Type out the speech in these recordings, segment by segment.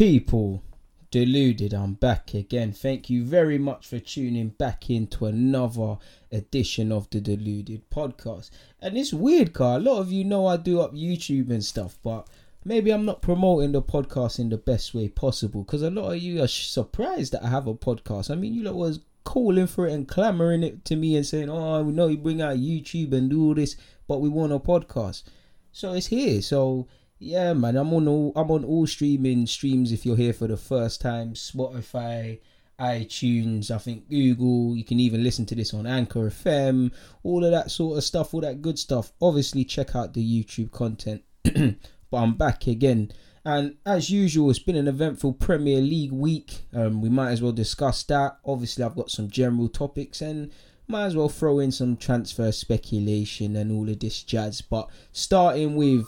people. Deluded, I'm back again. Thank you very much for tuning back into another edition of the Deluded podcast. And it's weird, car. A lot of you know I do up YouTube and stuff, but maybe I'm not promoting the podcast in the best way possible because a lot of you are surprised that I have a podcast. I mean, you lot was calling for it and clamoring it to me and saying, "Oh, we know you bring out YouTube and do all this, but we want a podcast." So it's here. So yeah, man, I'm on all I'm on all streaming streams. If you're here for the first time, Spotify, iTunes, I think Google. You can even listen to this on Anchor FM, all of that sort of stuff, all that good stuff. Obviously, check out the YouTube content. but I'm back again, and as usual, it's been an eventful Premier League week. Um, we might as well discuss that. Obviously, I've got some general topics and might as well throw in some transfer speculation and all of this jazz. But starting with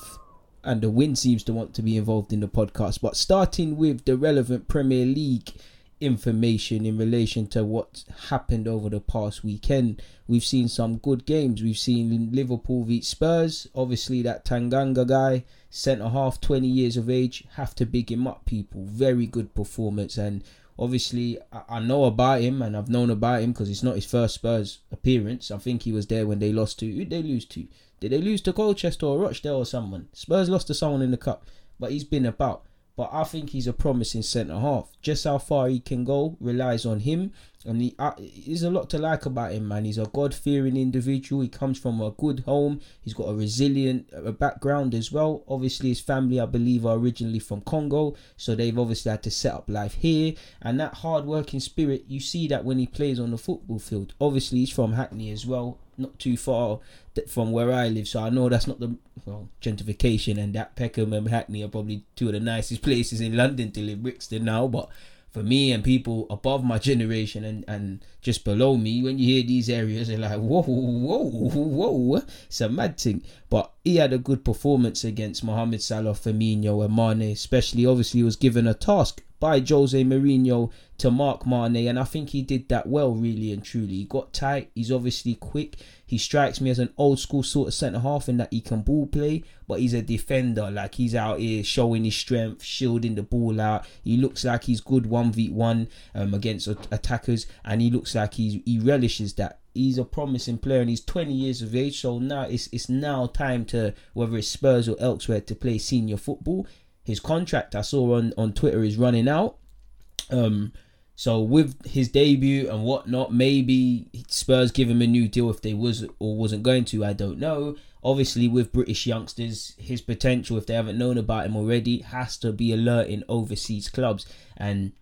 and the win seems to want to be involved in the podcast. But starting with the relevant Premier League information in relation to what happened over the past weekend, we've seen some good games. We've seen Liverpool beat Spurs. Obviously, that Tanganga guy, centre half, 20 years of age, have to big him up, people. Very good performance. And obviously, I, know about him and I've known about him because it's not his first Spurs appearance. I think he was there when they lost to, who they lose to? Did they lose to Colchester or Rochdale or someone? Spurs lost to someone in the cup, but he's been about. But I think he's a promising centre half. Just how far he can go relies on him. And he, uh, there's a lot to like about him, man. He's a God fearing individual. He comes from a good home. He's got a resilient uh, background as well. Obviously, his family, I believe, are originally from Congo. So they've obviously had to set up life here. And that hard working spirit, you see that when he plays on the football field. Obviously, he's from Hackney as well not too far from where I live, so I know that's not the well gentrification and that Peckham and Hackney are probably two of the nicest places in London to live. Brixton now, but for me and people above my generation and, and just below me, when you hear these areas, they're like, whoa, whoa, whoa, it's a mad thing. But he had a good performance against Mohamed Salah, Firmino, and Mane, especially. Obviously, he was given a task by Jose Mourinho to Mark Mane, and I think he did that well, really and truly. He got tight. He's obviously quick. He strikes me as an old school sort of centre half in that he can ball play, but he's a defender. Like he's out here showing his strength, shielding the ball out. He looks like he's good one v one um, against attackers, and he looks like he he relishes that he's a promising player and he's 20 years of age so now it's it's now time to whether it's Spurs or elsewhere to play senior football his contract I saw on on Twitter is running out um so with his debut and whatnot, maybe Spurs give him a new deal if they was or wasn't going to. I don't know. Obviously, with British youngsters, his potential, if they haven't known about him already, has to be alert in overseas clubs. And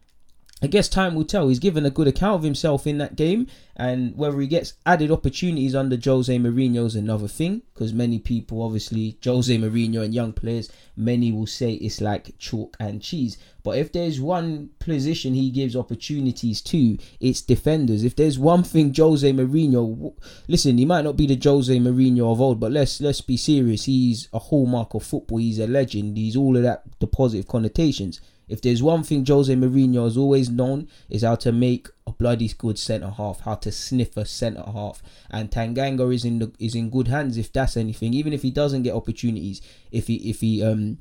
I guess time will tell. He's given a good account of himself in that game, and whether he gets added opportunities under Jose Mourinho is another thing. Because many people, obviously, Jose Mourinho and young players, many will say it's like chalk and cheese. But if there's one position he gives opportunities to, it's defenders. If there's one thing Jose Mourinho, listen, he might not be the Jose Mourinho of old, but let's let's be serious. He's a hallmark of football. He's a legend. He's all of that, the positive connotations. If there's one thing Jose Mourinho has always known is how to make a bloody good centre half, how to sniff a centre half, and Tanganga is in the is in good hands if that's anything. Even if he doesn't get opportunities, if he if he um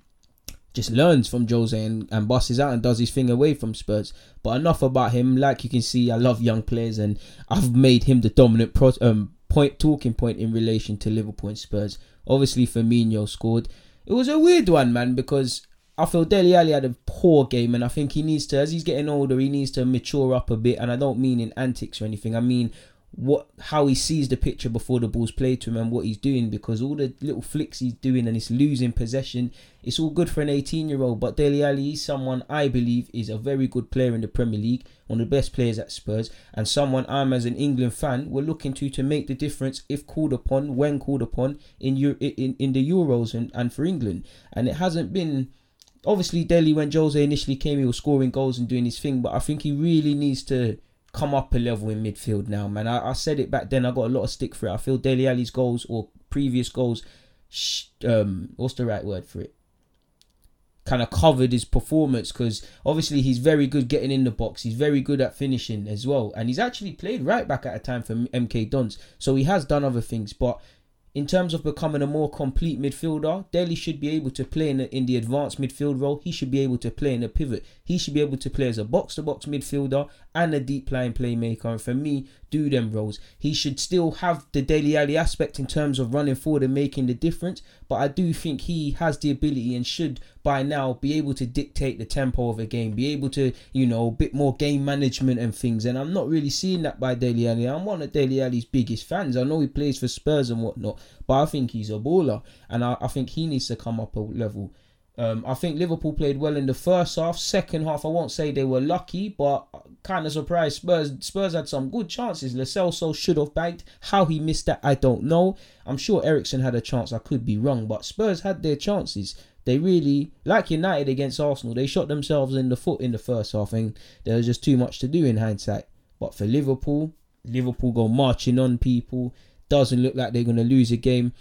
just learns from Jose and, and busts out and does his thing away from Spurs. But enough about him. Like you can see, I love young players and I've made him the dominant pro- um, point talking point in relation to Liverpool and Spurs. Obviously, Firmino scored. It was a weird one, man, because I feel Dele Alli had a poor game, and I think he needs to, as he's getting older, he needs to mature up a bit. And I don't mean in antics or anything. I mean what how he sees the picture before the ball's played to him and what he's doing because all the little flicks he's doing and he's losing possession it's all good for an 18 year old but Dele Alli is someone I believe is a very good player in the Premier League one of the best players at Spurs and someone I'm as an England fan we're looking to to make the difference if called upon when called upon in in, in the Euros and, and for England and it hasn't been obviously Dele when Jose initially came, he was scoring goals and doing his thing, but I think he really needs to come up a level in midfield now, man. I, I said it back then. I got a lot of stick for it. I feel Dele Alli's goals or previous goals, sh- um, what's the right word for it? Kind of covered his performance because obviously he's very good getting in the box. He's very good at finishing as well, and he's actually played right back at a time for MK Dons. So he has done other things, but in terms of becoming a more complete midfielder, Dele should be able to play in the, in the advanced midfield role. He should be able to play in a pivot. He should be able to play as a box to box midfielder and a deep line playmaker. And for me, do them roles. He should still have the Dele Alli aspect in terms of running forward and making the difference. But I do think he has the ability and should by now be able to dictate the tempo of a game, be able to, you know, a bit more game management and things. And I'm not really seeing that by Dele Alli. I'm one of Dele Alli's biggest fans. I know he plays for Spurs and whatnot, but I think he's a baller. And I, I think he needs to come up a level. Um, I think Liverpool played well in the first half. Second half, I won't say they were lucky, but kind of surprised. Spurs Spurs had some good chances. Celso should have bagged. How he missed that, I don't know. I'm sure Eriksen had a chance. I could be wrong, but Spurs had their chances. They really, like United against Arsenal, they shot themselves in the foot in the first half, and there was just too much to do in hindsight. But for Liverpool, Liverpool go marching on people. Doesn't look like they're going to lose a game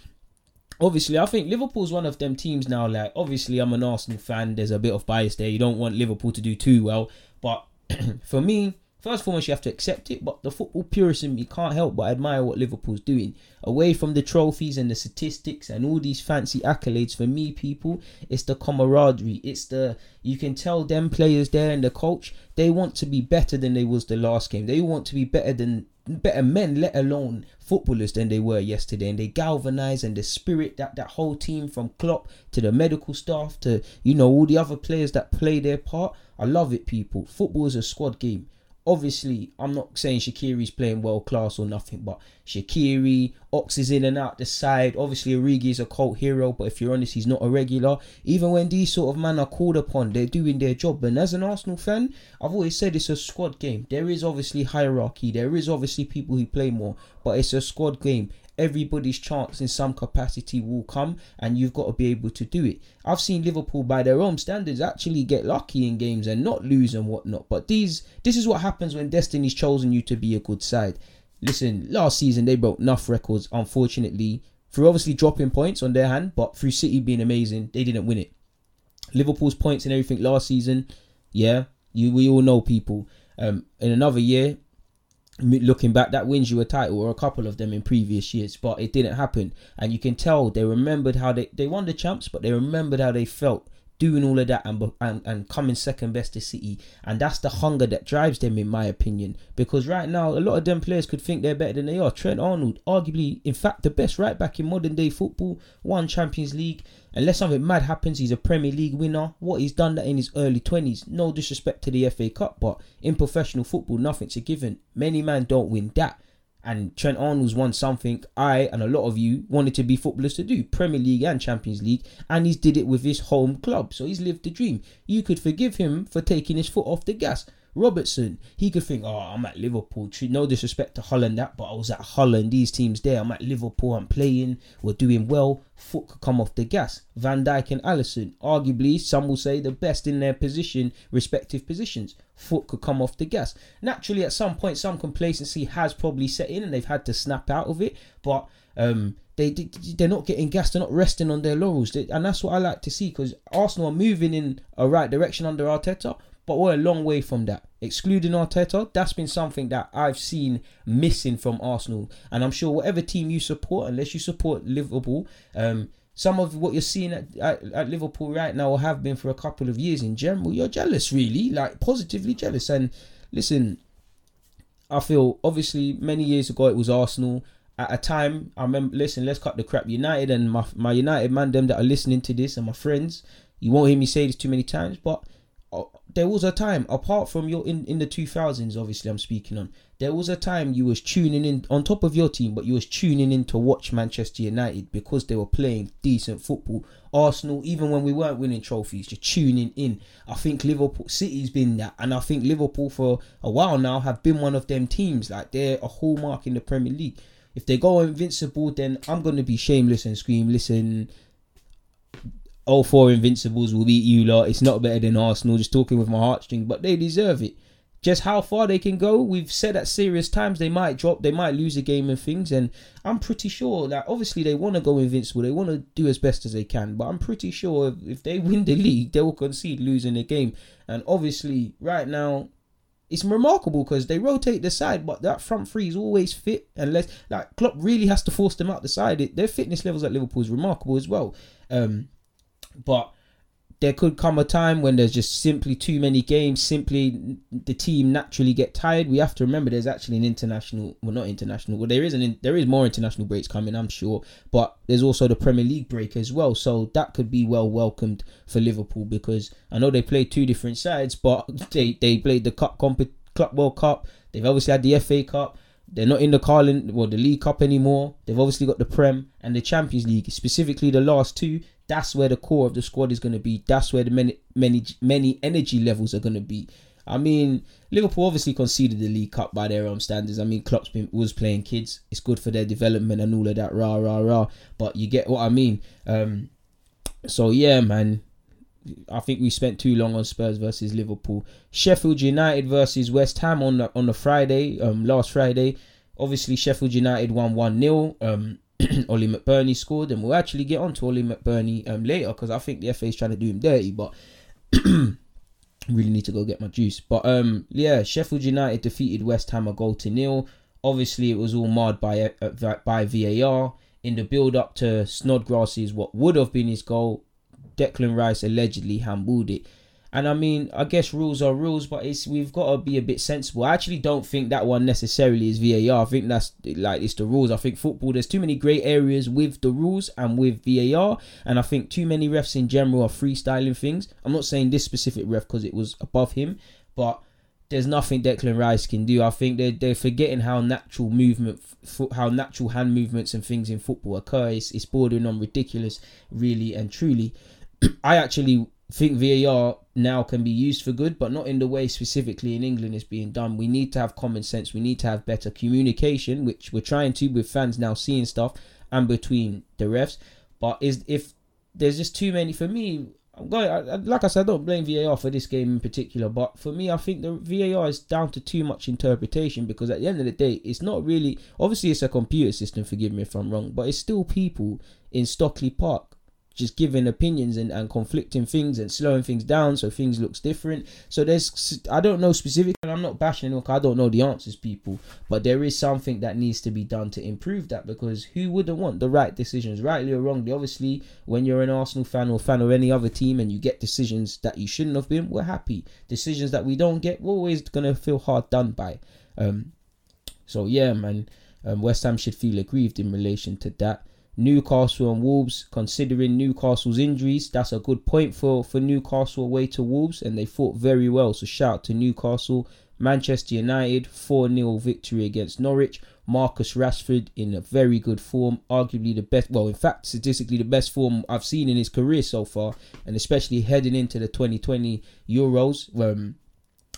obviously, I think Liverpool's one of them teams now. Like, obviously, I'm an Arsenal fan. There's a bit of bias there. You don't want Liverpool to do too well, but for me, first and foremost, you have to accept it. But the football purist in me can't help but admire what Liverpool's doing. Away from the trophies and the statistics and all these fancy accolades, for me, people, it's the camaraderie. It's the you can tell them players there and the coach they want to be better than they was the last game. They want to be better than better men, let alone footballers than they were yesterday. And they galvanise and the spirit that that whole team from Klopp to the medical staff to you know all the other players that play their part. I love it, people. Football is a squad game obviously, I'm not saying Shaqiri's playing world class or nothing, but Shaqiri, Ox is in and out the side. Obviously, Origi is a cult hero, but if you're honest, he's not a regular. Even when these sort of men are called upon, they're doing their job. And as an Arsenal fan, I've always said it's a squad game. There is obviously hierarchy, there is obviously people who play more, but it's a squad game everybody's chance in some capacity will come and you've got to be able to do it. I've seen Liverpool by their own standards actually get lucky in games and not lose and whatnot. But these this is what happens when destiny's chosen you to be a good side. Listen, last season they broke enough records, unfortunately, through obviously dropping points on their hand, but through City being amazing, they didn't win it. Liverpool's points and everything last season, yeah, you we all know people. Um, in another year, looking back, that wins you a title or a couple of them in previous years, but it didn't happen. And you can tell they remembered how they, they won the champs, but they remembered how they felt doing all of that and, and and coming second best to City, and that's the hunger that drives them, in my opinion. Because right now, a lot of them players could think they're better than they are. Trent Arnold, arguably, in fact, the best right back in modern day football, won Champions League. Unless something mad happens, he's a Premier League winner. What he's done that in his early twenties. No disrespect to the FA Cup, but in professional football, nothing's a given. Many men don't win that and Trent Arnold's won something I and a lot of you wanted to be footballers to do Premier League and Champions League, and he's did it with his home club. So he's lived the dream. You could forgive him for taking his foot off the gas. Robertson, he could think, oh, I'm at Liverpool. No disrespect to Holland, that, but I was at Holland. These teams there, I'm at Liverpool. I'm playing. We're doing well. Foot could come off the gas. Van Dijk and Alisson, arguably, some will say the best in their position, respective positions. Foot could come off the gas. Naturally, at some point, some complacency has probably set in, and they've had to snap out of it. But um, they, they they're not getting gas. They're not resting on their laurels, they, and that's what I like to see because Arsenal are moving in a right direction under Arteta but we're a long way from that. Excluding Arteta, that's been something that I've seen missing from Arsenal. And I'm sure whatever team you support, unless you support Liverpool, um, some of what you're seeing at, at, at, Liverpool right now or have been for a couple of years in general, you're jealous, really, like positively jealous. And listen, I feel obviously many years ago it was Arsenal. At a time, I remember, listen, let's cut the crap. United and my, my United man, them that are listening to this and my friends, you won't hear me say this too many times, but Uh, there was a time apart from your in, in the 2000s obviously i'm speaking on there was a time you was tuning in on top of your team but you was tuning in to watch manchester united because they were playing decent football. Arsenal even when we weren't winning trophies you're tuning in. I think liverpool city's been that and i think liverpool for a while now have been one of them teams. Like they're a hallmark in the premier league. If they go invincible then i'm going to be shameless and scream listen all four Invincibles will beat you lot. It's not better than Arsenal. Just talking with my heartstrings, but they deserve it. Just how far they can go, we've said at serious times they might drop, they might lose a game and things. And I'm pretty sure that obviously they want to go invincible, they want to do as best as they can. But I'm pretty sure if, if they win the league, they will concede losing the game. And obviously, right now, it's remarkable because they rotate the side, but that front three is always fit. Unless like Klopp really has to force them out the side. It, their fitness levels at Liverpool is remarkable as well. Um, but there could come a time when there's just simply too many games. Simply the team naturally get tired. We have to remember there's actually an international, well not international, well there is an there is more international breaks coming, I'm sure, but there's also the Premier League break as well. So that could be well welcomed for Liverpool because I know they played two different sides, but they they played the Cup Comp- Club World Cup. They've obviously had the FA Cup. They're not in the Carling, well, the League Cup anymore. They've obviously got the Prem and the Champions League, specifically the last two. That's where the core of the squad is going to be. That's where the many, many, many energy levels are going to be. I mean, Liverpool obviously conceded the League Cup by their own standards. I mean, Klopp was playing kids. It's good for their development and all of that, rah, rah, rah. But you get what I mean. Um, so, yeah, man. I think we spent too long on Spurs versus Liverpool. Sheffield United versus West Ham on the on the Friday, um, last Friday. Obviously, Sheffield United won one 0 Um, Ollie McBurnie scored, and we'll actually get on to Ollie McBurnie um later because I think the FA is trying to do him dirty, but. really need to go get my juice. But um, yeah, Sheffield United defeated West Ham a goal to nil. Obviously, it was all marred by uh, by VAR in the build up to Snodgrass's what would have been his goal. Declan Rice allegedly handballed it. And I mean, I guess rules are rules, but it's we've got to be a bit sensible. I actually don't think that one necessarily is VAR. I think that's like it's the rules. I think football there's too many grey areas with the rules and with VAR, and I think too many refs in general are freestyling things. I'm not saying this specific ref because it was above him, but there's nothing Declan Rice can do. I think they're, they're forgetting how natural movement, how natural hand movements and things in football occur. It's, it's bordering on ridiculous, really and truly. I actually think VAR now can be used for good, but not in the way specifically in England is being done. We need to have common sense. We need to have better communication, which we're trying to with fans now seeing stuff and between the refs. But is if there's just too many for me. I'm going I, like I said, I don't blame VAR for this game in particular, but for me, I think the VAR is down to too much interpretation because at the end of the day, it's not really. Obviously, it's a computer system. Forgive me if I'm wrong, but it's still people in Stockley Park just giving opinions and, and conflicting things and slowing things down so things looks different. So there's i don't know specifically i'm not bashing look i don't know the answers people but there is something that needs to be done to improve that because who wouldn't want the right decisions rightly or wrongly? Obviously when you're an arsenal fan or fan of any other team and you get decisions that you shouldn't have been we're happy. Decisions that we don't get we're always gonna feel hard done by. Um so yeah man um, west ham should feel aggrieved in relation to that Newcastle and Wolves, considering Newcastle's injuries, that's a good point for, for Newcastle away to Wolves, and they fought very well. So shout out to Newcastle. Manchester United 4 0 victory against Norwich. Marcus Rashford in a very good form, arguably the best, well, in fact, statistically the best form I've seen in his career so far, and especially heading into the 2020 Euros. Um,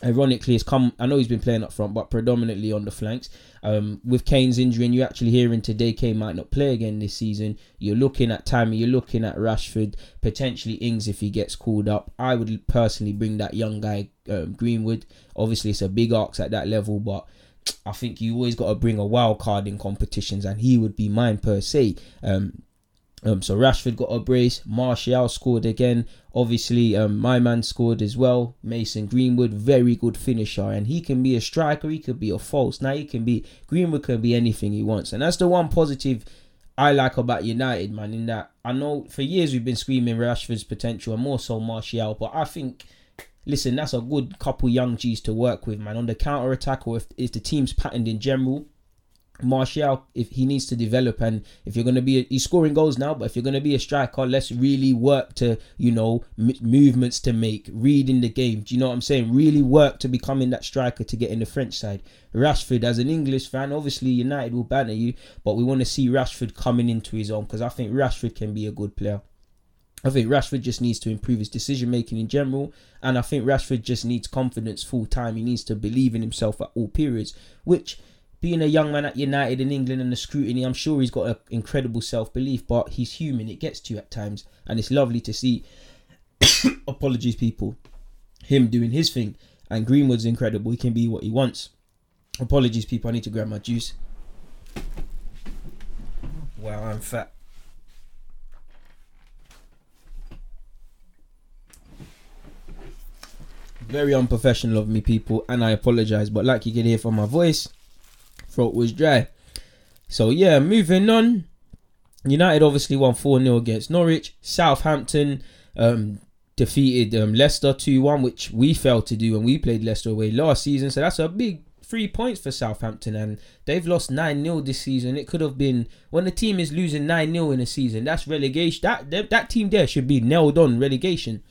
ironically has come I know he's been playing up front but predominantly on the flanks um, with Kane's injury and you actually hearing today Kane might not play again this season you're looking at Tammy you're looking at Rashford potentially Ings if he gets called up. I would personally bring that young guy um, Greenwood. Obviously it's a big ask at that level but I think you always got to bring a wild card in competitions and he would be mine per se. Um, um, so Rashford got a brace. Martial scored again. Obviously, um, my man scored as well. Mason Greenwood, very good finisher, and he can be a striker. He could be a false. Now he can be Greenwood can be anything he wants, and that's the one positive I like about United, man. In that I know for years we've been screaming Rashford's potential and more so Martial, but I think. Listen, that's a good couple young G's to work with, man. On the counter attack, or if, if the team's patterned in general, Martial, if he needs to develop, and if you're going to be, a, he's scoring goals now, but if you're going to be a striker, let's really work to, you know, m- movements to make, reading the game. Do you know what I'm saying? Really work to becoming that striker to get in the French side. Rashford, as an English fan, obviously United will banter you, but we want to see Rashford coming into his own because I think Rashford can be a good player. I think Rashford just needs to improve his decision making in general, and I think Rashford just needs confidence full time. He needs to believe in himself at all periods, which being a young man at United in England and the scrutiny, I'm sure he's got an incredible self belief, but he's human. It gets to you at times, and it's lovely to see. apologies, people. Him doing his thing, and Greenwood's incredible. He can be what he wants. Apologies, people. I need to grab my juice. Wow, I'm fat. Very unprofessional of me, people, and I apologize. But like you can hear from my voice, throat was dry. So yeah, moving on. United obviously won 4 0 against Norwich. Southampton um, defeated um, Leicester 2 1, which we failed to do when we played Leicester away last season. So that's a big three points for Southampton, and they've lost 9 0 this season. It could have been when the team is losing 9 0 in a season, that's relegation. That, that, team there should be nailed on relegation.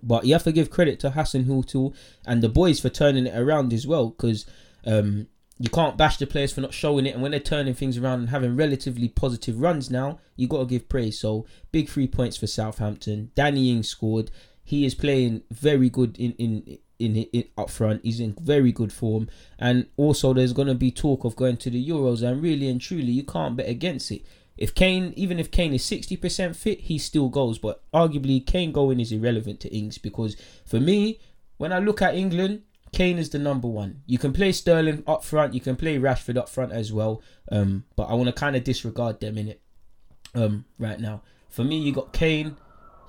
But you have to give credit to Hassan Hasenhüttl and the boys for turning it around as well, because um, you can't bash the players for not showing it. And when they're turning things around and having relatively positive runs now, you got to give praise. So big three points for Southampton. Danny Ings scored. He is playing very good in in. In, in up front, he's in very good form, and also there's going to be talk of going to the Euros, and really and truly, you can't bet against it. If Kane, even if Kane is 60% fit, he still goes. But arguably, Kane going is irrelevant to Ings because for me, when I look at England, Kane is the number one. You can play Sterling up front, you can play Rashford up front as well. Um, but I want to kind of disregard them in it. Um, right now, for me, you got Kane,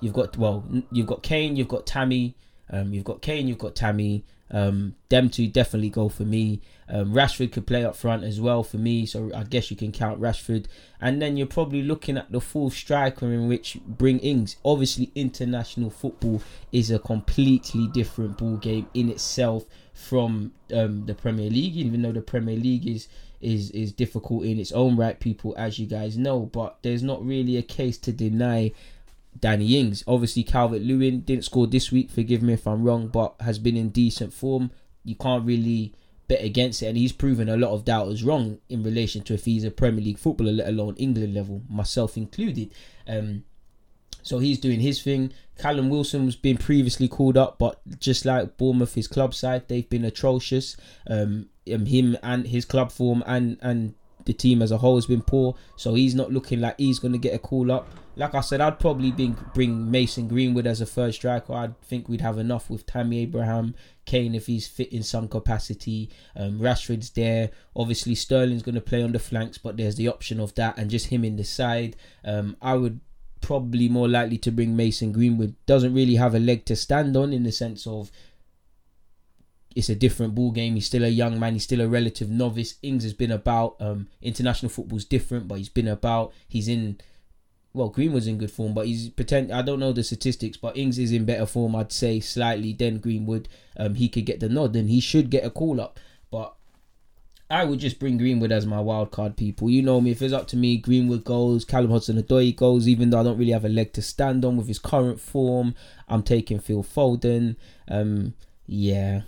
you've got well, you've got Kane, you've got Tammy, um, you've got Kane, you've got Tammy. Um, them two definitely go for me. Um, Rashford could play up front as well for me, so I guess you can count Rashford. And then you're probably looking at the full striker in which bring Ings. Obviously, international football is a completely different ball game in itself from um, the Premier League, even though the Premier League is is is difficult in its own right, people, as you guys know. But there's not really a case to deny Danny Ings. Obviously, Calvert Lewin didn't score this week. Forgive me if I'm wrong, but has been in decent form. You can't really bet against it, and he's proven a lot of doubters wrong in relation to if he's a Premier League footballer, let alone England level, myself included. Um, so he's doing his thing. Callum Wilson's been previously called up, but just like Bournemouth, his club side, they've been atrocious. Um, um, him and his club form and and the team as a whole has been poor. So he's not looking like he's going to get a call up like I said, I'd probably bring, bring Mason Greenwood as a third striker. I think we'd have enough with Tammy Abraham, Kane if he's fit in some capacity. Um, Rashford's there. Obviously, Sterling's going to play on the flanks, but there's the option of that and just him in the side. Um, I would probably more likely to bring Mason Greenwood. Doesn't really have a leg to stand on in the sense of it's a different ball game. He's still a young man. He's still a relative novice. Ings has been about. Um, international football's different, but he's been about. He's in well, Greenwood's in good form, but he's pretend. I don't know the statistics, but Ings is in better form. I'd say slightly than Greenwood. Um, he could get the nod, and he should get a call up. But I would just bring Greenwood as my wild card. People, you know me. If it's up to me, Greenwood goes. Callum Hudson-Odoi goes. Even though I don't really have a leg to stand on with his current form, I'm taking Phil Foden. Um, yeah.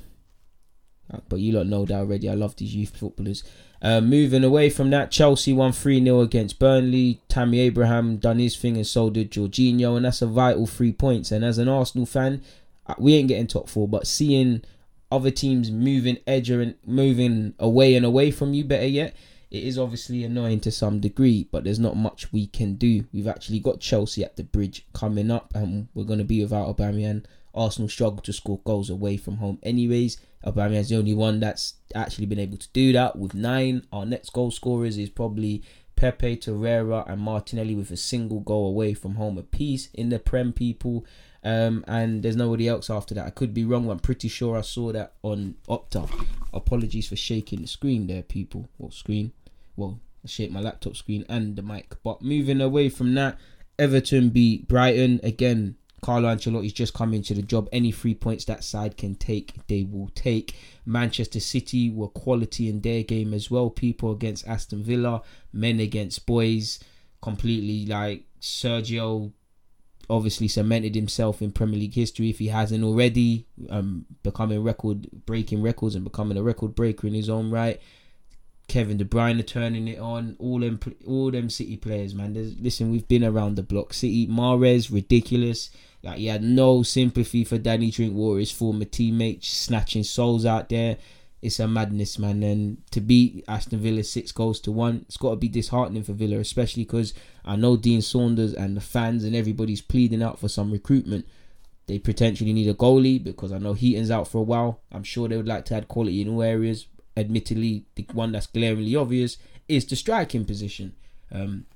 But you lot know that already. I love these youth footballers. Uh, moving away from that, Chelsea won 3 0 against Burnley. Tammy Abraham done his thing and so did Jorginho, and that's a vital three points. And as an Arsenal fan, uh, we ain't getting top four, but seeing other teams moving edger and moving away and away from you, better yet, it is obviously annoying to some degree, but there's not much we can do. We've actually got Chelsea at the bridge coming up, and we're going to be without Aubameyang. Arsenal struggle to score goals away from home, anyways. Aubameyang's the only one that's actually been able to do that with nine. Our next goal scorers is probably Pepe, Torreira, and Martinelli with a single goal away from home apiece in the Prem people. Um, and there's nobody else after that. I could be wrong. I'm pretty sure I saw that on Opta. Apologies for shaking the screen there, people. Well, screen. Well, I shake my laptop screen and the mic. But moving away from that, Everton beat Brighton again. Carlo Ancelotti's just come into the job. Any three points that side can take, they will take. Manchester City were quality in their game as well. People against Aston Villa, men against boys. Completely like Sergio obviously cemented himself in Premier League history if he hasn't already, um, becoming record breaking records and becoming a record breaker in his own right. Kevin De Bruyne turning it on. All them, all them City players, man. There's, listen, we've been around the block. City, Mahrez, ridiculous. Like he had no sympathy for Danny Drinkwater, his former teammate, snatching souls out there. It's a madness, man. And to beat Aston Villa six goals to one, it's got to be disheartening for Villa, especially because I know Dean Saunders and the fans and everybody's pleading out for some recruitment. They potentially need a goalie because I know Heaton's out for a while. I'm sure they would like to add quality in all areas. Admittedly, the one that's glaringly obvious is the striking position. Um,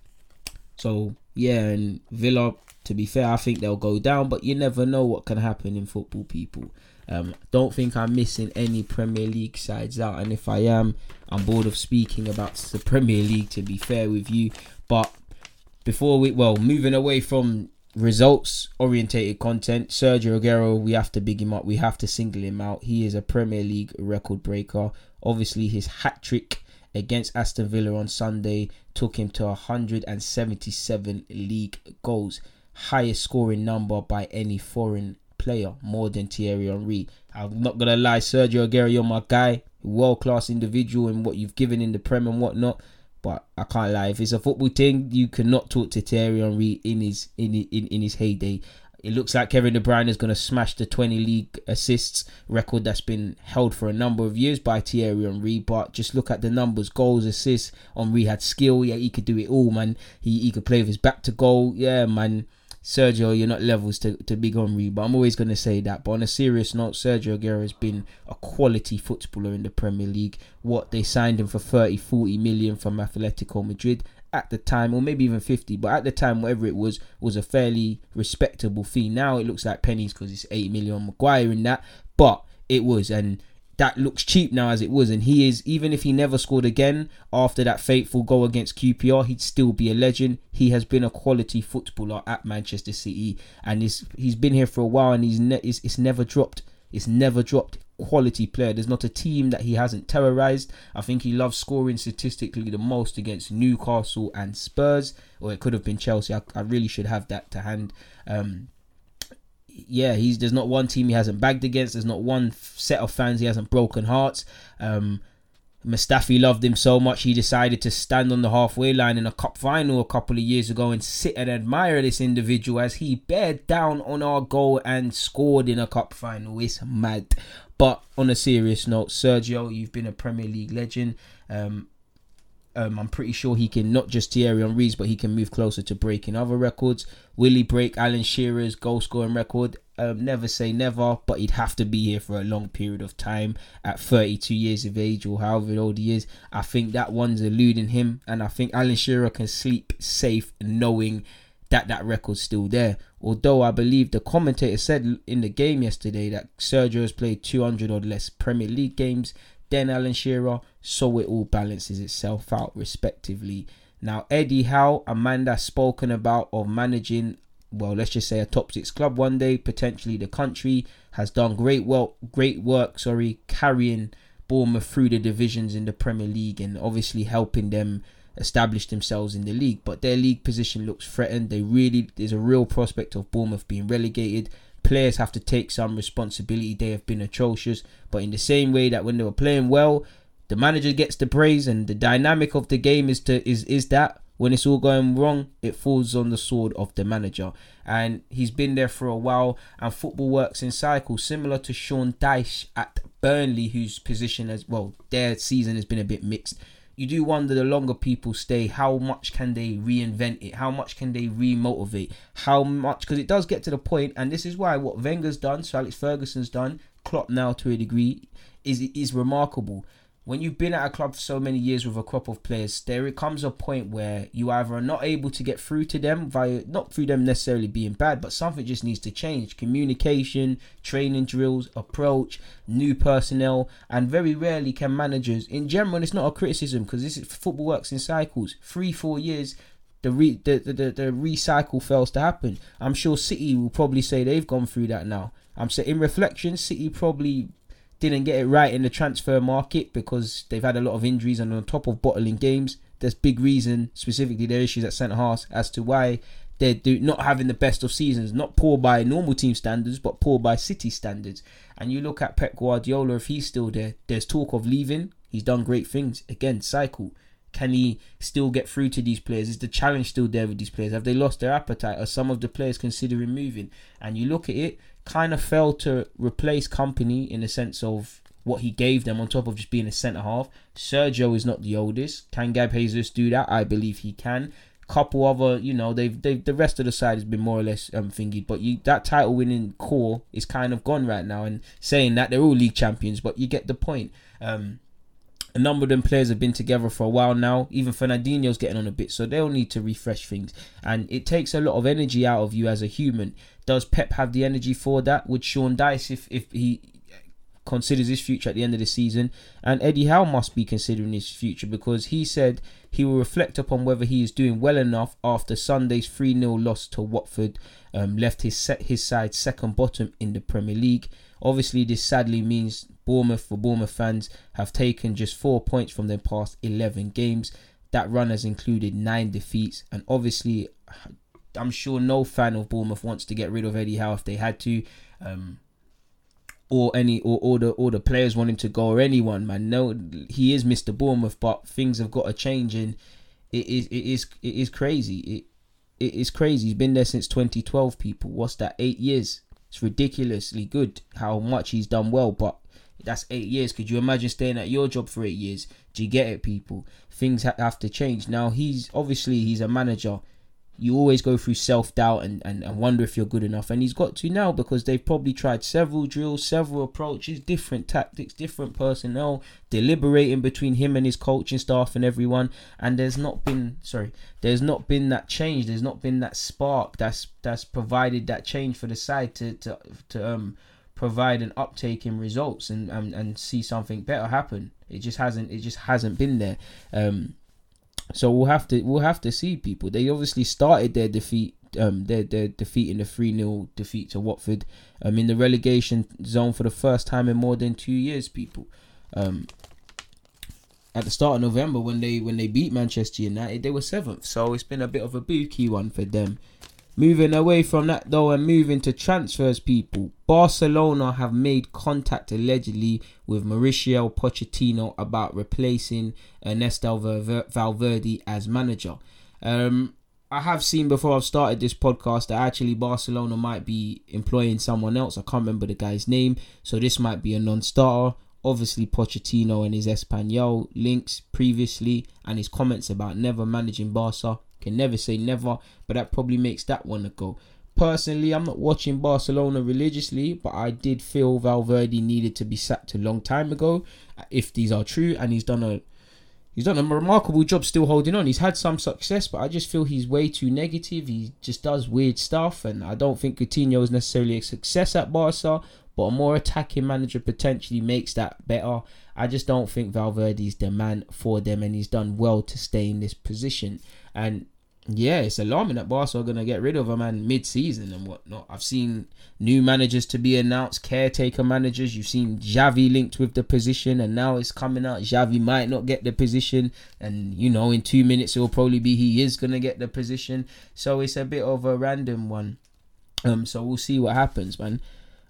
so yeah, and Villa to be fair, I think they'll go down, but you never know what can happen in football, people. Um, don't think I'm missing any Premier League sides out, and if I am, I'm bored of speaking about the Premier League. To be fair with you, but before we well moving away from results orientated content sergio aguero we have to big him up we have to single him out he is a premier league record breaker obviously his hat trick against aston villa on sunday took him to 177 league goals highest scoring number by any foreign player more than Thierry Henry. I'm not gonna lie, Sergio Aguero, you're my guy, world class individual and what you've given in the Prem and whatnot. But I can't lie. If it's a football thing, you cannot talk to Thierry Henry in his in in, in his heyday. It looks like Kevin De Bruyne is going to smash the 20 league assists record that's been held for a number of years by Thierry Henry. But just look at the numbers goals, assists. Henry had skill. Yeah, he could do it all, man. He, he could play with his back to goal. Yeah, man. Sergio, you're not levels to, to Big Henry, but I'm always going to say that. But on a serious note, Sergio Aguero has been a quality footballer in the Premier League. What they signed him for 30, 40 million from Atletico Madrid at the time, or maybe even 50, but at the time, whatever it was, was a fairly respectable fee. Now it looks like pennies because it's 8 million Maguire in that, but it was. And that looks cheap now as it was, and he is even if he never scored again after that fateful goal against QPR, he'd still be a legend. He has been a quality footballer at Manchester City, and he's he's been here for a while, and he's ne- it's, it's never dropped. It's never dropped. Quality player. There's not a team that he hasn't terrorized. I think he loves scoring statistically the most against Newcastle and Spurs, or it could have been Chelsea. I, I really should have that to hand. Um, yeah, he's there's not one team he hasn't bagged against. There's not one set of fans he hasn't broken hearts. Um, Mustafi loved him so much he decided to stand on the halfway line in a cup final a couple of years ago and sit and admire this individual as he bared down on our goal and scored in a cup final. It's mad. But on a serious note, Sergio, you've been a Premier League legend. Um, um, I'm pretty sure he can not just Thierry Henry's, but he can move closer to breaking other records. Will he break Alan Shearer's goal scoring record? Um, never say never, but he'd have to be here for a long period of time at 32 years of age or however old he is. I think that one's eluding him, and I think Alan Shearer can sleep safe knowing that that record's still there. Although I believe the commentator said in the game yesterday that Sergio has played 200 or less Premier League games then Alan Shearer, so it all balances itself out respectively. Now, Eddie Howe, a man that's spoken about of managing, well, let's just say a top six club one day, potentially the country, has done great well, great work, sorry, carrying Bournemouth through the divisions in the Premier League and obviously helping them establish themselves in the league. But their league position looks threatened. They really there's a real prospect of Bournemouth being relegated players have to take some responsibility. They have been atrocious, but in the same way that when they were playing well, the manager gets the praise, and the dynamic of the game is to is is that when it's all going wrong, it falls on the sword of the manager. And he's been there for a while, and football works in cycles, similar to Sean Dyche at Burnley, whose position as well, their season has been a bit mixed you do wonder the longer people stay, how much can they reinvent it? How much can they remotivate? How much? Because it does get to the point, and this is why what Wenger's done, so Alex Ferguson's done, Klopp now to a degree, is is remarkable when you've been at a club for so many years with a crop of players, there comes a point where you either are not able to get through to them via not through them necessarily being bad, but something just needs to change. Communication, training drills, approach, new personnel, and very rarely can managers. In general, it's not a criticism because this is football works in cycles. Three, four years. The, re, the, the, the, the recycle fails to happen. I'm sure City will probably say they've gone through that now. I'm saying in reflection, City probably didn't get it right in the transfer market because they've had a lot of injuries and on top of bottling games, there's big reason, specifically their issues at centre half, as to why they're do, not having the best of seasons. Not poor by normal team standards, but poor by City standards. And you look at Pep Guardiola, if he's still there, there's talk of leaving. He's done great things. Again, cycle. Can he still get through to these players? Is the challenge still there with these players? Have they lost their appetite? Are some of the players considering moving? And you look at it, kind of failed to replace Kompany in the sense of what he gave them on top of just being a centre half. Sergio is not the oldest. Can Gab Jesus do that? I believe he can. Couple other, you know, they've they've the rest of the side has been more or less um thingy, but you that title winning core is kind of gone right now. And saying that they're all league champions, but you get the point. Um, a number of them players have been together for a while now. Even Fernandinho's getting on a bit, so they'll need to refresh things. And it takes a lot of energy out of you as a human. Does Pep have the energy for that? Would Sean Dyche, if, if he considers his future at the end of the season, and Eddie Howe must be considering his future because he said he will reflect upon whether he is doing well enough after Sunday's 3 0 loss to Watford um, left his set his side second bottom in the Premier League. Obviously, this sadly means Bournemouth for Bournemouth fans have taken just four points from their past 11 games. That run has included nine defeats, and obviously, I'm sure no fan of Bournemouth wants to get rid of Eddie Howe if they had to. Um, or any or, all the or the players want him to go or anyone man no he is Mr Bournemouth but things have got to change and it is it is it is crazy it it is crazy he's been there since 2012 people what's that 8 years it's ridiculously good how much he's done well but that's 8 years. Could you imagine staying at your job for 8 years? Do you get it people? Things have to change. Now he's obviously he's a manager you always go through self doubt and, and, and wonder if you're good enough. And he's got to now because they've probably tried several drills, several approaches, different tactics, different personnel, deliberating between him and his coaching staff and everyone. And there's not been sorry, there's not been that change. There's not been that spark that's that's provided that change for the side to to, to um provide an uptake in results and, and and see something better happen. It just hasn't it just hasn't been there. Um so we'll have to we'll have to see people. They obviously started their defeat um their their defeat in the 3-0 defeat to Watford um in the relegation zone for the first time in more than 2 years people. Um at the start of November when they when they beat Manchester United they were 7th. So it's been a bit of a booky one for them. Moving away from that though and moving to transfers, people. Barcelona have made contact allegedly with Mauricio Pochettino about replacing Ernesto Valverde as manager. Um, I have seen before I've started this podcast that actually Barcelona might be employing someone else. I can't remember the guy's name, so this might be a non-starter. Obviously, Pochettino and his Espanyol links previously and his comments about never managing Barca can never say never, but that probably makes that one a go. Personally, I'm not watching Barcelona religiously, but I did feel Valverde needed to be sacked a long time ago, if these are true, and he's done a he's done a remarkable job still holding on. He's had some success, but I just feel he's way too negative. He just does weird stuff, and I don't think Coutinho is necessarily a success at Barca, but a more attacking manager potentially makes that better. I just don't think Valverde is the man for them, and he's done well to stay in this position. And yeah, it's alarming that Barca are going to get rid of a man mid season and whatnot. I've seen new managers to be announced, caretaker managers. You've seen Xavi linked with the position, and now it's coming out Xavi might not get the position. And, you know, in two minutes, it will probably be he is going to get the position. So it's a bit of a random one. Um, So we'll see what happens, man.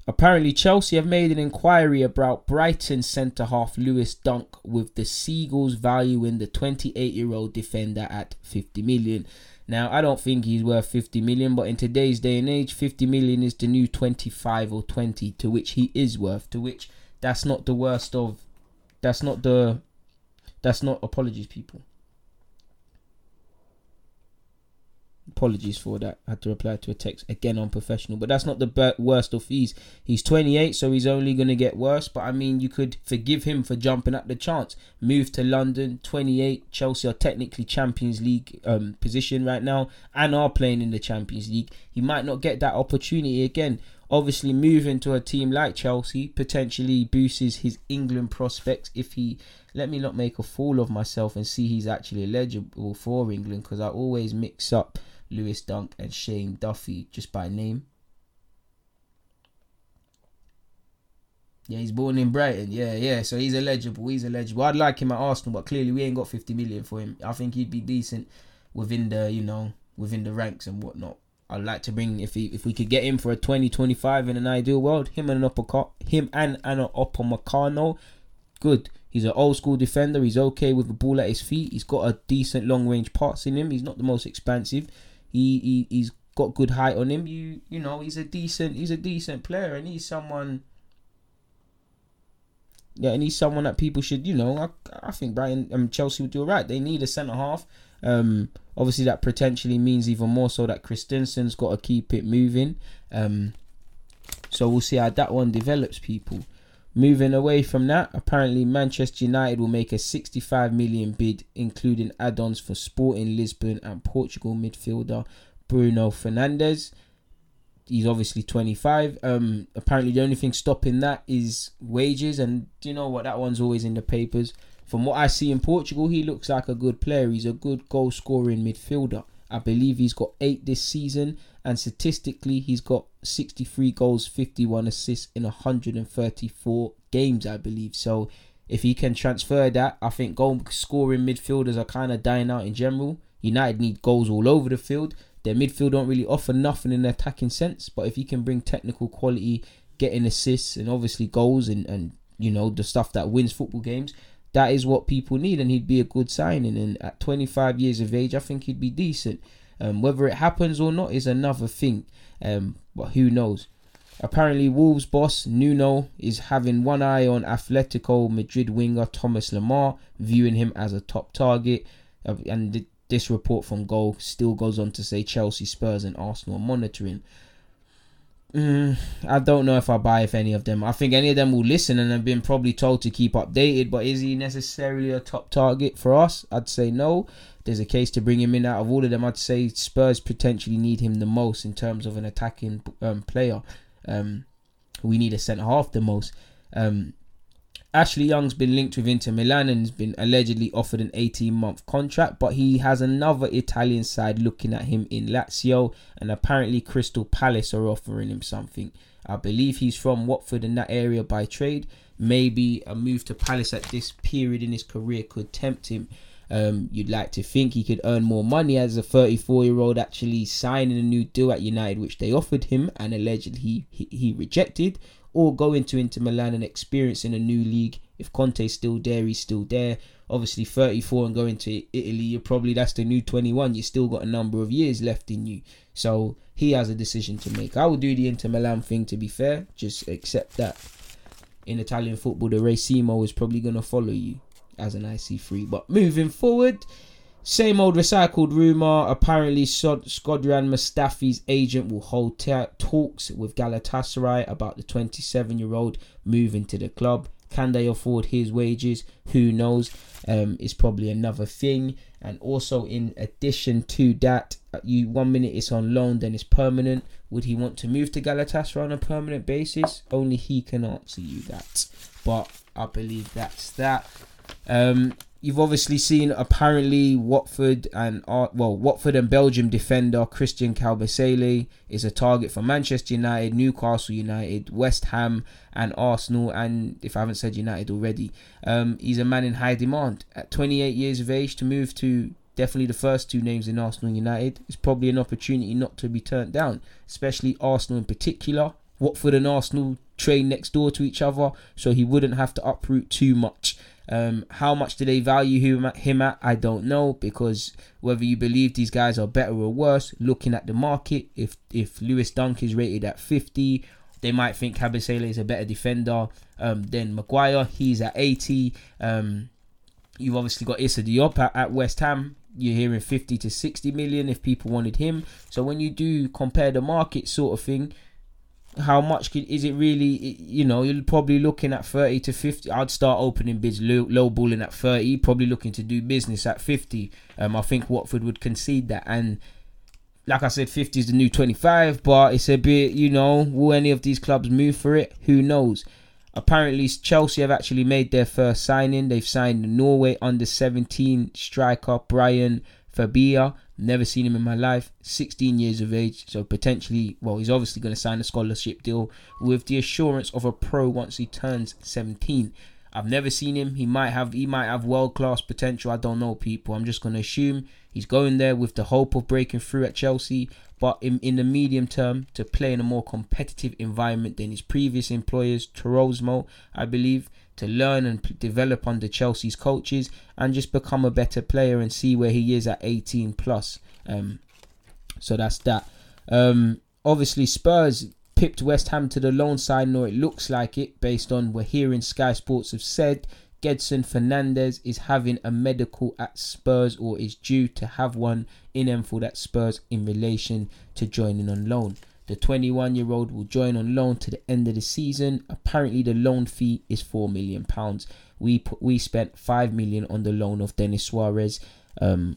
Apparently, Chelsea have made an inquiry about Brighton centre half Lewis Dunk, with the Seagulls valuing the 28 year old defender at 50 million. Now, I don't think he's worth 50 million, but in today's day and age, 50 million is the new 25 or 20, to which he is worth. To which that's not the worst of. That's not the. That's not apologies, people. Apologies for that. I had to reply to a text again unprofessional, but that's not the worst of fees. He's 28, so he's only going to get worse. But I mean, you could forgive him for jumping at the chance. Move to London, 28. Chelsea are technically Champions League um, position right now and are playing in the Champions League. He might not get that opportunity again. Obviously, moving to a team like Chelsea potentially boosts his England prospects if he let me not make a fool of myself and see he's actually eligible for England because I always mix up Lewis Dunk, and Shane Duffy just by name. Yeah, he's born in Brighton. Yeah, yeah. So he's eligible. He's eligible. I'd like him at Arsenal, but clearly we ain't got 50 million for him. I think he'd be decent within the, you know, within the ranks and whatnot. I'd like to bring if he, if we could get him for a 2025 in an ideal world, him and an upper him and an Upamecano, good. He's an old school defender. He's okay with the ball at his feet. He's got a decent long range pass in him. He's not the most expansive. He, he he's got good height on him. You you know he's a decent he's a decent player and he's someone. Yeah, and he's someone that people should you know. I, I think Brighton um Chelsea would do right. They need a centre half. Um, obviously that potentially means even more so that Christensen's got to keep it moving. Um, so we'll see how that one develops, people. Moving away from that, apparently Manchester United will make a 65 million bid, including add-ons for Sporting Lisbon and Portugal midfielder Bruno Fernandes. he's obviously 25. Um, apparently the only thing stopping that is wages, and you know what? That one's always in the papers. From what I see in Portugal, he looks like a good player. He's a good goal scoring midfielder. I believe he's got eight this season, and statistically, he's got 63 goals, 51 assists in 134 games, I believe. So, if he can transfer that, I think goal scoring midfielders are kind of dying out in general. United need goals all over the field. Their midfield don't really offer nothing in the attacking sense, but if he can bring technical quality, getting assists, and obviously goals, and, and you know the stuff that wins football games, that is what people need, and he'd be a good signing. And at 25 years of age, I think he'd be decent. Um, whether it happens or not is another thing, um, but who knows? Apparently, Wolves boss Nuno is having one eye on Atletico Madrid winger Thomas Lemar, viewing him as a top target. Uh, and this report from Goal still goes on to say Chelsea, Spurs, and Arsenal are monitoring. Mm, I don't know if I buy if any of them. I think any of them will listen and have been probably told to keep updated. But is he necessarily a top target for us? I'd say no. There's a case to bring him in out of all of them. I'd say Spurs potentially need him the most in terms of an attacking um, player. Um, we need a centre half the most. Um, Ashley Young's been linked with Inter Milan and has been allegedly offered an 18 month contract, but he has another Italian side looking at him in Lazio, and apparently Crystal Palace are offering him something. I believe he's from Watford in that area by trade. Maybe a move to Palace at this period in his career could tempt him. Um, you'd like to think he could earn more money as a 34 year old actually signing a new deal at United, which they offered him and allegedly he, he rejected or going to Inter Milan and experiencing a new league. If Conte's still there, he's still there. Obviously, 34 and going to Italy, you're probably that's the new 21. You still got a number of years left in you. So he has a decision to make. I would do the Inter Milan thing to be fair. Just accept that in Italian football, the Racimo is probably going to follow you as an IC3. But moving forward, same old recycled rumor. Apparently, Shkodran Mustafi's agent will hold talks with Galatasaray about the 27 year old moving to the club. Can they afford his wages? Who knows? Um, it's probably another thing. And also, in addition to that, uh, you one minute it's on loan, then it's permanent. Would he want to move to Galatasaray on a permanent basis? Only he can answer you that. But I believe that's that. Um, you've obviously seen apparently Watford and well Watford and Belgium defender Christian Kabasele is a target for Manchester United, Newcastle United, West Ham, and Arsenal. And if I haven't said United already, um, he's a man in high demand at 28 years of age to move to. Definitely the first two names in Arsenal United is probably an opportunity not to be turned down, especially Arsenal in particular. Watford and Arsenal train next door to each other, so he wouldn't have to uproot too much um, how much do they value him, him at? I don't know because whether you believe these guys are better or worse, looking at the market, if if Lewis Dunk is rated at 50, they might think Kabasele is a better defender um, than Maguire. He's at 80. Um, you've obviously got Issa Diop at, at West Ham. You're hearing 50 to 60 million if people wanted him. So when you do compare the market sort of thing, how much could, is it really? You know, you're probably looking at 30 to 50. I'd start opening bids low, low balling at 30, probably looking to do business at 50. Um, I think Watford would concede that. And like I said, 50 is the new 25, but it's a bit, you know, will any of these clubs move for it? Who knows? Apparently, Chelsea have actually made their first signing. They've signed Norway under 17 striker Bryan Fiabema. Never seen him in my life. 16 years of age, so potentially, well, he's obviously going to sign a scholarship deal with the assurance of a pro once he turns 17. I've never seen him. He might have he might have world class potential. I don't know, people. I'm just going to assume he's going there with the hope of breaking through at Chelsea, but in, in the medium term to play in a more competitive environment than his previous employers, Tromsø, I believe to learn and p- develop under Chelsea's coaches and just become a better player and see where he is at 18 plus. Um, so that's that. Um, obviously, Spurs pipped West Ham to the loan side, nor it looks like it, based on we're hearing Sky Sports have said. Gedson Fernandes is having a medical at Spurs or is due to have one in Enfield at Spurs in relation to joining on loan. The 21 year old will join on loan to the end of the season. Apparently, the loan fee is £4 million. We put, we spent £5 million on the loan of Denis Suarez. Um,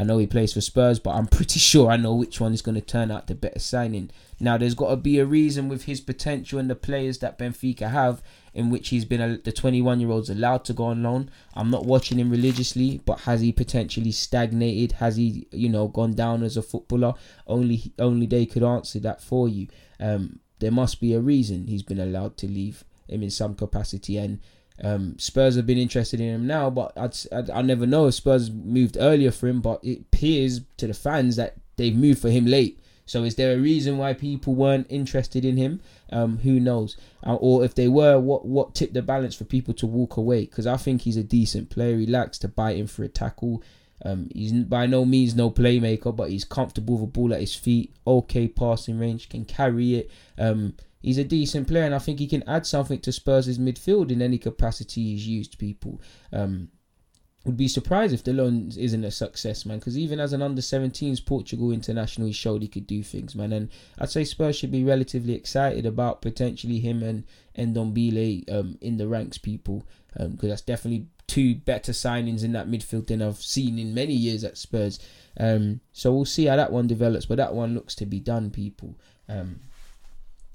I know he plays for Spurs, but I'm pretty sure I know which one is going to turn out the better signing. Now, there's got to be a reason with his potential and the players that Benfica have, in which he's been a, the 21 year old's allowed to go on loan. I'm not watching him religiously, but has he potentially stagnated? Has he, you know, gone down as a footballer? Only, only they could answer that for you. Um, there must be a reason he's been allowed to leave him in some capacity, and um, Spurs have been interested in him now, but I'd, I'd, I never know if Spurs moved earlier for him. But it appears to the fans that they've moved for him late. So is there a reason why people weren't interested in him? Um, who knows? Uh, or if they were, what what tipped the balance for people to walk away? Because I think he's a decent player. He likes to bite in for a tackle. Um, he's by no means no playmaker, but he's comfortable with a ball at his feet. Okay passing range, can carry it. Um, he's a decent player, and I think he can add something to Spurs' midfield in any capacity he's used. People um, would be surprised if the loan isn't a success, man. Because even as an under 17s Portugal international, he showed he could do things, man. And I'd say Spurs should be relatively excited about potentially him and Ndombele um, in the ranks, people, because um, that's definitely two better signings in that midfield than I've seen in many years at Spurs. Um, so we'll see how that one develops, but that one looks to be done, people. Um,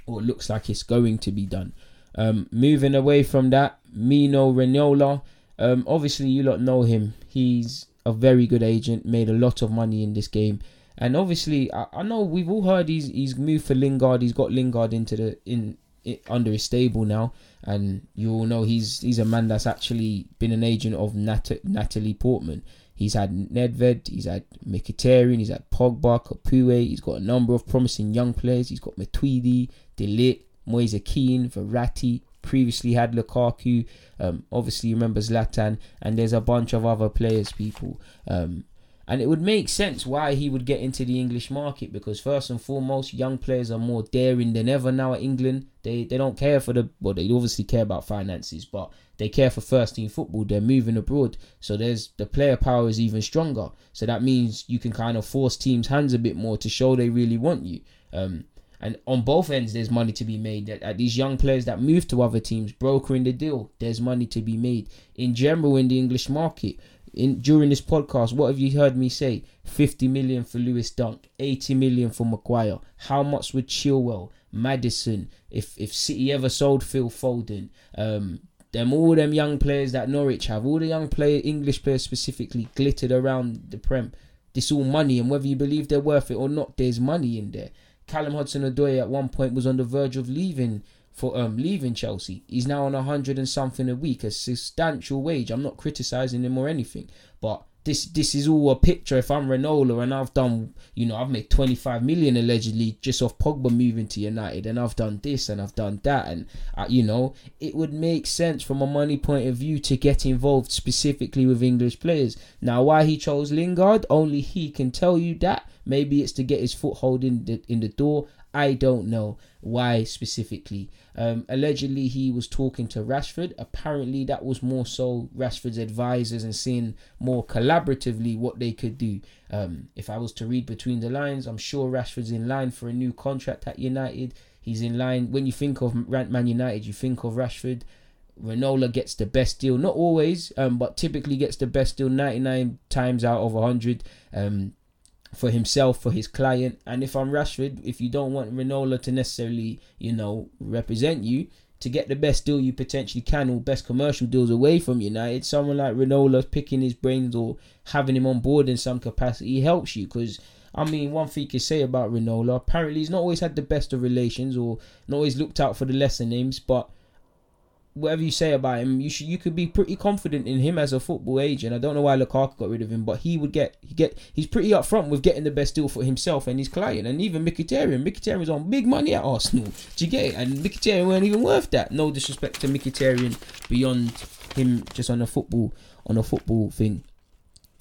or looks like it's going to be done. Um, moving away from that, Mino Raiola. Um, obviously, you lot know him. He's a very good agent, made a lot of money in this game. And obviously, I, I know we've all heard he's he's moved for Lingard. He's got Lingard into the in it, under his stable now, and you all know he's he's a man that's actually been an agent of Nat- Natalie Portman. He's had Nedved, he's had Mkhitaryan, he's had Pogba, Capoue. He's got a number of promising young players. He's got Matuidi, De Ligt, Moise Kean, Verratti. Previously had Lukaku. Um, obviously, remember Zlatan, and there's a bunch of other players. People. Um, and it would make sense why he would get into the English market because first and foremost, young players are more daring than ever now at England. They they don't care for the well, they obviously care about finances, but they care for first team football. They're moving abroad, so there's the player power is even stronger. So that means you can kind of force teams' hands a bit more to show they really want you. Um, and on both ends, there's money to be made. At, at these young players that move to other teams, brokering the deal, there's money to be made. In general, in the English market, in during this podcast, what have you heard me say? 50 million for Lewis Dunk, 80 million for Maguire. How much would Chilwell, Maddison, if if City ever sold Phil Foden, um, them all them young players that Norwich have, all the young player English players specifically glittered around the Prem. This all money, and whether you believe they're worth it or not, there's money in there. Callum Hudson-Odoi at one point was on the verge of leaving for um leaving Chelsea. He's now on a hundred and something a week, a substantial wage. I'm not criticizing him or anything, but this this is all a picture. If I'm Raiola and I've done, you know, I've made 25 million allegedly just off Pogba moving to United, and I've done this and I've done that, and uh, you know, it would make sense from a money point of view to get involved specifically with English players. Now, why he chose Lingard, only he can tell you that. Maybe it's to get his foothold in the in the door. I don't know why specifically. Um, allegedly, he was talking to Rashford. Apparently, that was more so Rashford's advisors and seeing more collaboratively what they could do. Um, if I was to read between the lines, I'm sure Rashford's in line for a new contract at United. He's in line. When you think of Man United, you think of Rashford. Raiola gets the best deal, not always, um, but typically gets the best deal 99 times out of 100. Um, for himself, for his client. And if I'm Rashford, if you don't want Raiola to necessarily, you know, represent you, to get the best deal you potentially can or best commercial deals away from United, someone like Raiola picking his brains or having him on board in some capacity helps you because. I mean, one thing you can say about Raiola, apparently he's not always had the best of relations or not always looked out for the lesser names, but whatever you say about him, you should you could be pretty confident in him as a football agent. I don't know why Lukaku got rid of him, but he would get he get he's pretty upfront with getting the best deal for himself and his client, and even Mkhitaryan. Mkhitaryan's on big money at Arsenal. Do you get it? And Mkhitaryan weren't even worth that. No disrespect to Mkhitaryan beyond him just on a football on a football thing.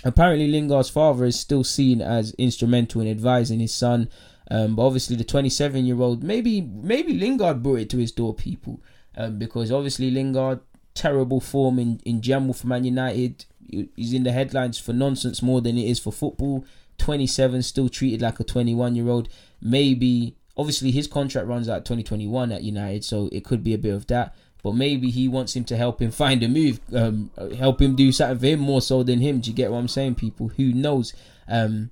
Apparently, Lingard's father is still seen as instrumental in advising his son. Um, but obviously, the 27 year old maybe maybe Lingard brought it to his door. People um, because obviously Lingard terrible form in, in general for Man United. He's in the headlines for nonsense more than it is for football. 27, still treated like a 21 year old. Maybe, obviously, his contract runs out 2021 at United, so it could be a bit of that. but maybe he wants him to help him find a move, um, help him do something for him more so than him. Do you get what I'm saying, people? Who knows? Um,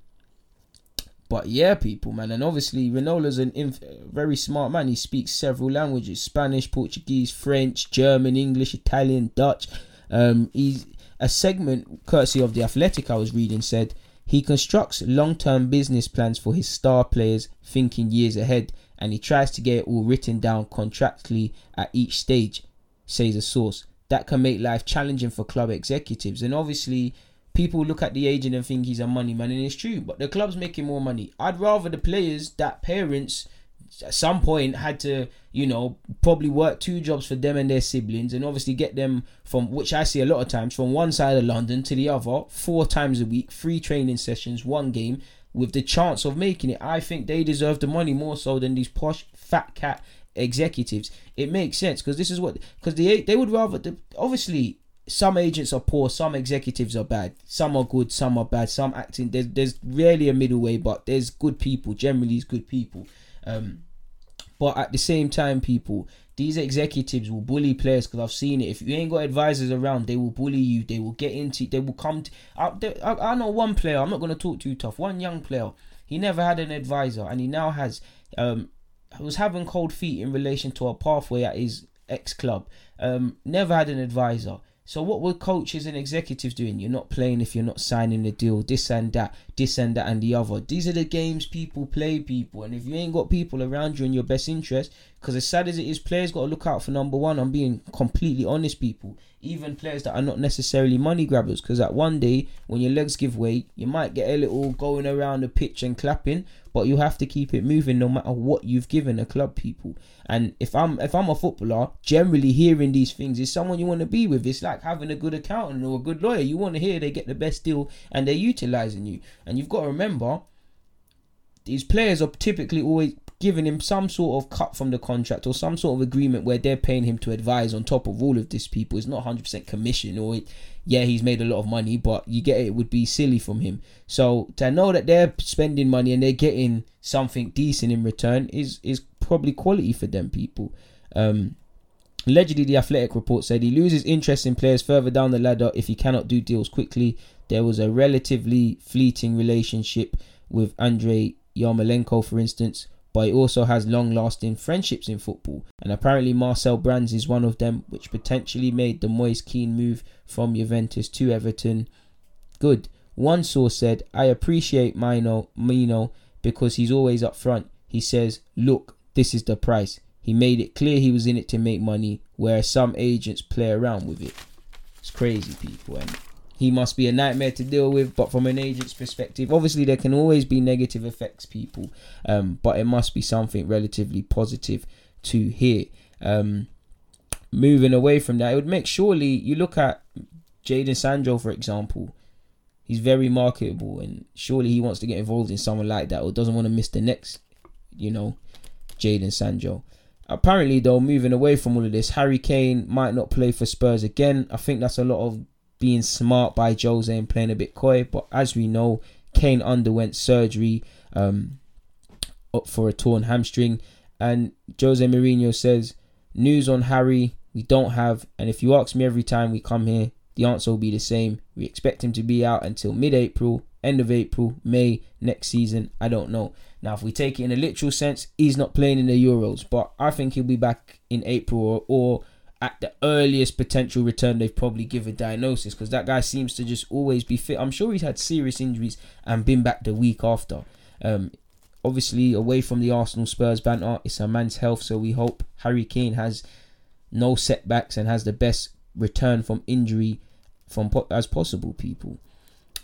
but yeah, people, man, and obviously Raiola's an inf- very smart man. He speaks several languages: Spanish, Portuguese, French, German, English, Italian, Dutch. Um, he's a segment courtesy of the Athletic I was reading said he constructs long-term business plans for his star players, thinking years ahead, and he tries to get it all written down contractually at each stage. Says a source that can make life challenging for club executives, and obviously people look at the agent and think he's a money man, and it's true. But the club's making more money. I'd rather the players that parents at some point had to, you know, probably work two jobs for them and their siblings, and obviously get them from which I see a lot of times from one side of London to the other, four times a week, three training sessions, one game, with the chance of making it. I think they deserve the money more so than these posh fat cat executives. It makes sense because this is what because they they would rather the, obviously some agents are poor, some executives are bad, some are good, some are bad, some acting. There's there's rarely a middle way, but there's good people. Generally, it's good people. Um, but at the same time, people, these executives will bully players because I've seen it. If you ain't got advisors around, they will bully you. They will get into. They will come. To, I, I, I know one player. I'm not gonna talk too tough. One young player. He never had an advisor, and he now has. Um, was having cold feet in relation to a pathway at his ex club. Um, never had an advisor. So what were coaches and executives doing? You're not playing if you're not signing a deal. This and that, this and that and the other. These are the games people play, people. And if you ain't got people around you in your best interest, because as sad as it is, players got to look out for number one. I'm being completely honest, people. Even players that are not necessarily money grabbers, because at one day when your legs give way, you might get a little going around the pitch and clapping, but you have to keep it moving no matter what you've given a club, people. And if I'm if I'm a footballer, generally hearing these things is someone you want to be with. It's like having a good accountant or a good lawyer. You want to hear they get the best deal and they're utilizing you. And you've got to remember, these players are typically always giving him some sort of cut from the contract or some sort of agreement where they're paying him to advise on top of all of this people. It's not 100% commission or it, yeah, he's made a lot of money, but you get it, it would be silly from him. So to know that they're spending money and they're getting something decent in return is is probably quality for them people. Um, allegedly, the Athletic report said he loses interest in players further down the ladder if he cannot do deals quickly. There was a relatively fleeting relationship with Andrei Yarmolenko, for instance, but he also has long lasting friendships in football. And apparently, Marcel Brands is one of them, which potentially made the Moise Kean move from Juventus to Everton. Good. One source said, I appreciate Mino, Mino because he's always up front. He says, Look, this is the price. He made it clear he was in it to make money, whereas some agents play around with it. It's crazy, people. And he must be a nightmare to deal with. But from an agent's perspective, obviously there can always be negative effects, people. Um, but it must be something relatively positive to hear. Um, moving away from that, it would make surely you look at Jadon Sancho, for example. He's very marketable, and surely he wants to get involved in someone like that, or doesn't want to miss the next, you know, Jadon Sancho. Apparently, though, moving away from all of this, Harry Kane might not play for Spurs again. I think that's a lot of being smart by Jose and playing a bit coy. But as we know, Kane underwent surgery um, for a torn hamstring. And Jose Mourinho says, News on Harry, we don't have. And if you ask me every time we come here, the answer will be the same. We expect him to be out until mid April, end of April, May next season. I don't know. Now, if we take it in a literal sense, he's not playing in the Euros, but I think he'll be back in April or, or at the earliest potential return they've probably given diagnosis because that guy seems to just always be fit. I'm sure he's had serious injuries and been back the week after. Um, obviously, away from the Arsenal Spurs banter, it's a man's health, so we hope Harry Kane has no setbacks and has the best return from injury from po- as possible. People.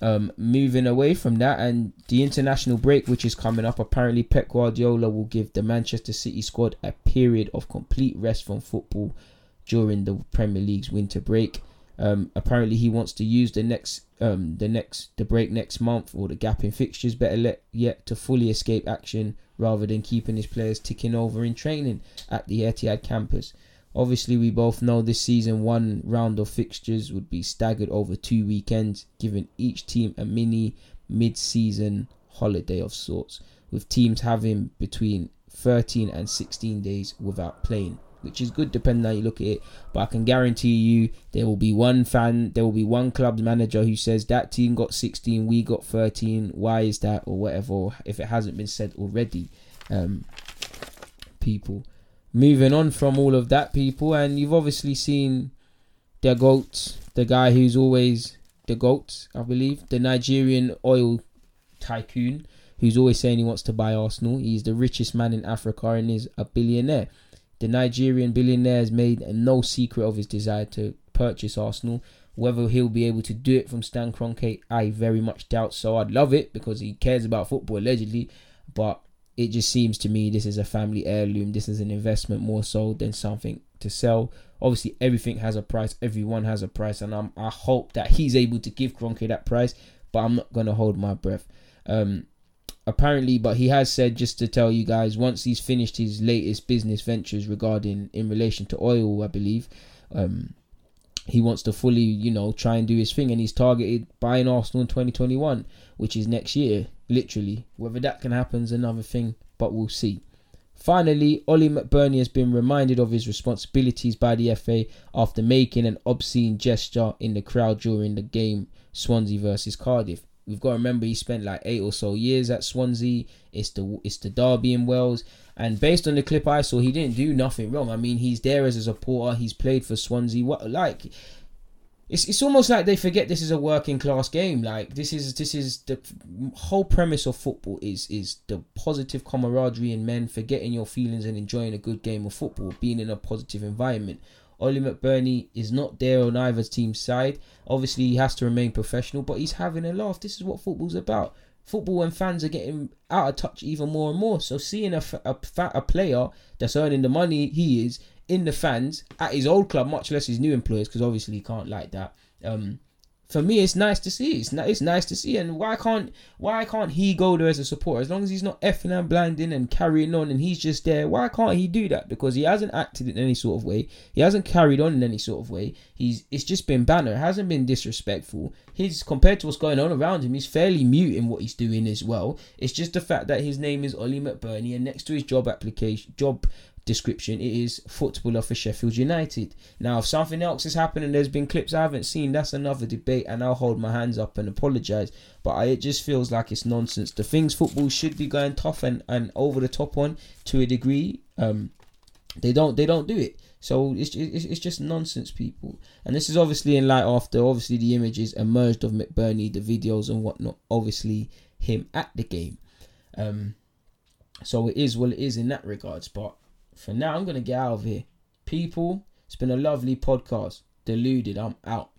Um, moving away from that and the international break, which is coming up, apparently Pep Guardiola will give the Manchester City squad a period of complete rest from football during the Premier League's winter break. Um, apparently, he wants to use the next, um, the next, the break next month or the gap in fixtures, better let, yet, to fully escape action rather than keeping his players ticking over in training at the Etihad campus. Obviously, we both know this season one round of fixtures would be staggered over two weekends, giving each team a mini mid-season holiday of sorts, with teams having between 13 and 16 days without playing. Which is good depending how you look at it. But I can guarantee you there will be one fan, there will be one club manager who says that team got 16, we got 13. Why is that, or whatever? If it hasn't been said already, um, people. Moving on from all of that, people, and you've obviously seen the goat, the guy who's always the goat, I believe, the Nigerian oil tycoon who's always saying he wants to buy Arsenal. He's the richest man in Africa and is a billionaire. The Nigerian billionaire has made no secret of his desire to purchase Arsenal. Whether he'll be able to do it from Stan Kroenke, I very much doubt so. I'd love it because he cares about football allegedly, but it just seems to me this is a family heirloom. This is an investment more so than something to sell. Obviously, everything has a price. Everyone has a price, and I'm, I hope that he's able to give Kroenke that price. But I'm not gonna hold my breath. Um, apparently, but he has said just to tell you guys once he's finished his latest business ventures regarding in relation to oil, I believe. Um, he wants to fully, you know, try and do his thing, and he's targeted buying Arsenal in 2021, which is next year, literally. Whether that can happen is another thing, but we'll see. Finally, Ollie McBurnie has been reminded of his responsibilities by the FA after making an obscene gesture in the crowd during the game Swansea versus Cardiff. We've got to remember he spent like eight or so years at Swansea. It's the it's the derby in Wales, and based on the clip I saw, he didn't do nothing wrong. I mean, he's there as a supporter. He's played for Swansea. What like? It's, it's almost like they forget this is a working class game. Like this is this is the whole premise of football is is the positive camaraderie in men, forgetting your feelings and enjoying a good game of football, being in a positive environment. Ollie McBurnie is not there on either team's side. Obviously, he has to remain professional, but he's having a laugh. This is what football's about. Football and fans are getting out of touch even more and more. So seeing a, a, a player that's earning the money he is in the fans at his old club, much less his new employers, because obviously he can't like that. Um, for me, it's nice to see. It's, it's nice to see, and why can't why can't he go there as a supporter? As long as he's not effing and blinding and carrying on, and he's just there, why can't he do that? Because he hasn't acted in any sort of way. He hasn't carried on in any sort of way. He's it's just been banner. It hasn't been disrespectful. He's compared to what's going on around him, he's fairly mute in what he's doing as well. It's just the fact that his name is Ollie McBurnie, and next to his job application, job description, it is footballer for Sheffield United. Now, if something else has happened and there's been clips I haven't seen, that's another debate, and I'll hold my hands up and apologise. But I, it just feels like it's nonsense. The things football should be going tough and, and over the top on to a degree, um, they don't they don't do it. So it's, it's it's just nonsense, people. And this is obviously in light after obviously the images emerged of McBurnie, the videos and whatnot. Obviously him at the game. Um, so it is what it is in that regards. But for now, I'm going to get out of here. People, it's been a lovely podcast. Deluded, I'm out.